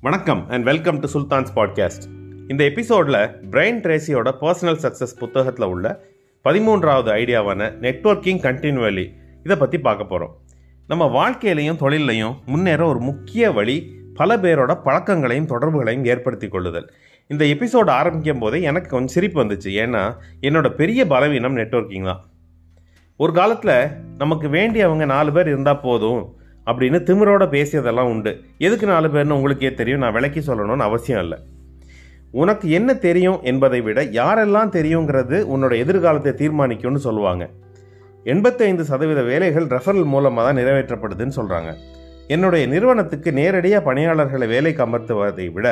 வணக்கம் and welcome to Sultans podcast இந்த எபிசோடில் பிரைன் ட்ரேசியோட பர்சனல் சக்ஸஸ் புத்தகத்தில் உள்ள பதிமூன்றாவது ஐடியாவான நெட்வொர்க்கிங் கண்டினியூவலி இதை பற்றி பார்க்க போகிறோம் நம்ம வாழ்க்கையிலையும் தொழிலையும் முன்னேற ஒரு முக்கிய வழி பல பேரோட பழக்கங்களையும் தொடர்புகளையும் ஏற்படுத்தி கொள்ளுதல். இந்த எபிசோடு ஆரம்பிக்கும் போதே எனக்கு கொஞ்சம் சிரிப்பு வந்துச்சு. ஏன்னா என்னோட பெரிய பலவீனம் நெட்ஒர்க்கிங் தான். ஒரு காலத்தில் நமக்கு வேண்டியவங்க நாலு பேர் இருந்தால் போதும். அப்படின்னு திமிரோட பேசியதெல்லாம் உண்டு. எதுக்கு நாலு பேர்னு உங்களுக்கே தெரியும். நான் விளக்கி சொல்லணும்னு அவசியம் இல்லை. உனக்கு என்ன தெரியும் என்பதை விட யாரெல்லாம் தெரியுங்கிறது உன்னோட எதிர்காலத்தை தீர்மானிக்கும்னு சொல்லுவாங்க. எண்பத்தைந்து சதவீத வேலைகள் ரெஃபரல் மூலமாக தான் நிறைவேற்றப்படுதுன்னு சொல்கிறாங்க என்னுடைய நிறுவனத்துக்கு நேரடியாக பணியாளர்களை வேலைக்கு அமர்த்துவதை விட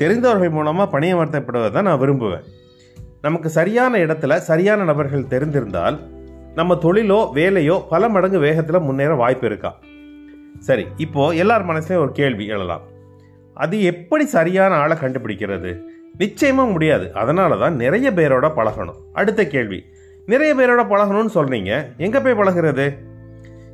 தெரிந்தவர்கள் மூலமாக பணியமர்த்தப்படுவதை தான் நான் விரும்புவேன். நமக்கு சரியான இடத்துல சரியான நபர்கள் தெரிந்திருந்தால் நம்ம தொழிலோ வேலையோ பல மடங்கு வேகத்தில் முன்னேற வாய்ப்பு இருக்கா? சரி இப்போ எல்லார் மனசுலையும் ஒரு கேள்வி எழலாம் அது எப்படி சரியான ஆளை கண்டுபிடிக்கிறது? நிச்சயமாக முடியாது. அதனால தான் நிறைய பேரோட பழகணும். அடுத்த கேள்வி. நிறைய பேரோட பழகணும்னு சொல்கிறீங்க எங்கே போய் பழகிறது?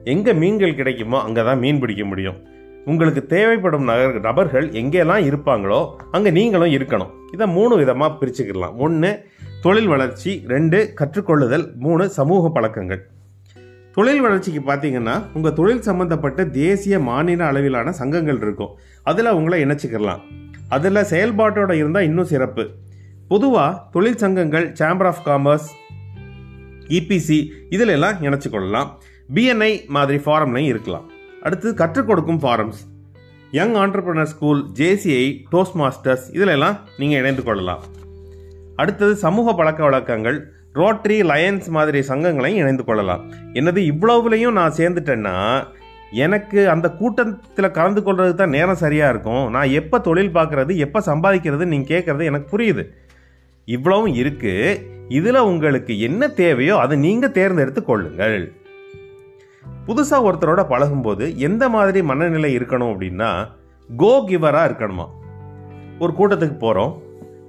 எங்கே மீன்கள் கிடைக்குமோ அங்கே தான் மீன் பிடிக்க முடியும். உங்களுக்கு தேவைப்படும் நகர் நபர்கள் எங்கெல்லாம் இருப்பாங்களோ அங்கே நீங்களும் இருக்கணும். இதை மூணு விதமாக பிரிச்சுக்கலாம் ஒன்று தொழில் வளர்ச்சி. ரெண்டு கற்றுக்கொள்ளுதல். மூணு சமூக பழக்கங்கள். தொழில் வளர்ச்சிக்கு பார்த்தீங்கன்னா உங்கள் தொழில் சம்மந்தப்பட்ட தேசிய மாநில அளவிலான சங்கங்கள் இருக்கும். அதில் உங்களை இணைச்சிக்கலாம். அதில் செயல்பாட்டோட இருந்தால் இன்னும் சிறப்பு. பொதுவாக தொழில் சங்கங்கள் சேம்பர் ஆஃப் காமர்ஸ் இபிசி இதில் எல்லாம் இணைச்சிக்கொள்ளலாம். பிஎன்ஐ மாதிரி ஃபாரம்லையும் இருக்கலாம். அடுத்து கற்றுக் கொடுக்கும் forums young entrepreneur school JCI Toastmasters இதிலெல்லாம் நீங்கள் இணைந்து கொள்ளலாம். அடுத்தது சமூக பழக்க வழக்கங்கள். ரோட்ரி லயன்ஸ் மாதிரி சங்கங்களையும் இணைந்து கொள்ளலாம். என்னது இவ்வளவுலையும் நான் சேர்ந்துட்டேன்னா எனக்கு அந்த கூட்டத்தில் கலந்து கொள்வது தான் நேரம் சரியாக இருக்கும். நான் எப்போ தொழில் பார்க்குறது எப்போ சம்பாதிக்கிறது நீங்கள் கேட்குறது எனக்கு புரியுது. இவ்வளவும் இருக்குது இதில் உங்களுக்கு என்ன தேவையோ அதை நீங்கள் தேர்ந்தெடுத்து கொள்ளுங்கள். புதுசாக ஒருத்தரோட பழகும்போது எந்த மாதிரி மனநிலை இருக்கணும் அப்படின்னா கோ கிவராக இருக்கணுமா? ஒரு கூட்டத்துக்கு போகிறோம்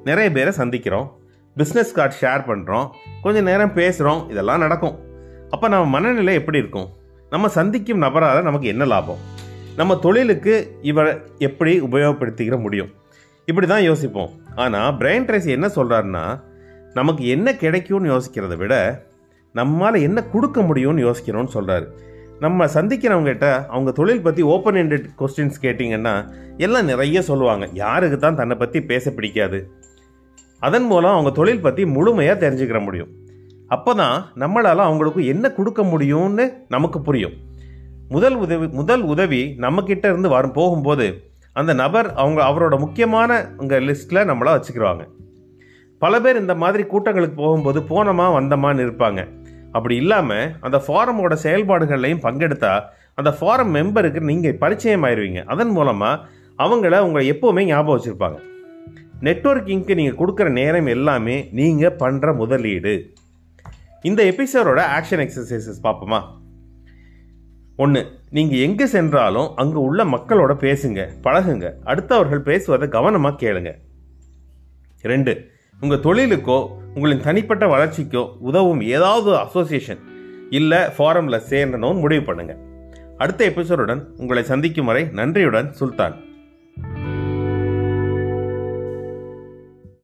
நிறைய பேரை சந்திக்கிறோம். பிஸ்னஸ் கார்டு ஷேர் பண்ணுறோம் கொஞ்சம் நேரம் பேசுகிறோம் இதெல்லாம் நடக்கும். அப்போ நம்ம மனநிலை எப்படி இருக்கும்? நம்ம சந்திக்கும் நபரால் நமக்கு என்ன லாபம்? நம்ம தொழிலுக்கு இவரை எப்படி உபயோகப்படுத்திக்கிற முடியும்? இப்படி தான் யோசிப்போம். ஆனால் பிரெயின் ட்ரேசி என்ன சொல்கிறாருன்னா நமக்கு என்ன கிடைக்கும்னு யோசிக்கிறத விட நம்மால் என்ன கொடுக்க முடியும்னு யோசிக்கணும்னு சொல்கிறாரு நம்ம சந்திக்கிறவங்ககிட்ட அவங்க தொழில் பற்றி ஓப்பன் எண்டட் கொஸ்டின்ஸ் கேட்டிங்கன்னா எல்லாம் நிறைய சொல்லுவாங்க. யாருக்கு தான் தன்னை பற்றி பேச பிடிக்காது. அதன் மூலம் அவங்க தொழில் பற்றி முழுமையாக தெரிஞ்சுக்கிற முடியும். அப்போ தான் நம்மளால் அவங்களுக்கு என்ன கொடுக்க முடியும்னு நமக்கு புரியும். முதல் உதவி முதல் உதவி நம்மக்கிட்ட இருந்து வரும் போகும்போது அந்த நபர் அவங்க அவரோட முக்கியமான உங்கள் லிஸ்ட்டில் நம்மளை வச்சுக்கிறாங்க பல பேர் இந்த மாதிரி கூட்டங்களுக்கு போகும்போது போனோமா வந்தமான்னு இருப்பாங்க. அப்படி இல்லாமல் அந்த ஃபாரமோட செயல்பாடுகள்லையும் பங்கெடுத்தா அந்த ஃபாரம் மெம்பருக்கு நீங்கள் பரிச்சயம் ஆயிடுவீங்க அதன் மூலமாக அவங்கள உங்களை எப்போவுமே ஞாபகம் வச்சுருப்பாங்க. நெட்ஒர்க்கிங்க்கு நீங்கள் கொடுக்குற நேரம் எல்லாமே நீங்கள் பண்ணுற முதலீடு. இந்த எபிசோடோட ஆக்ஷன் எக்ஸசைசஸ் பார்ப்போமா? ஒன்று நீங்கள் எங்கே சென்றாலும் அங்கே உள்ள மக்களோட பேசுங்க பழகுங்க. அடுத்தவர்கள் பேசுவதை கவனமாக கேளுங்க. ரெண்டு உங்கள் தொழிலுக்கோ உங்களின் தனிப்பட்ட வளர்ச்சிக்கோ உதவும் ஏதாவது அசோசியேஷன் இல்லை ஃபாரமில் சேரணும்னு முடிவு பண்ணுங்கள் அடுத்த எபிசோடுடன் உங்களை சந்திக்கும் வரை நன்றியுடன் சுல்தான்.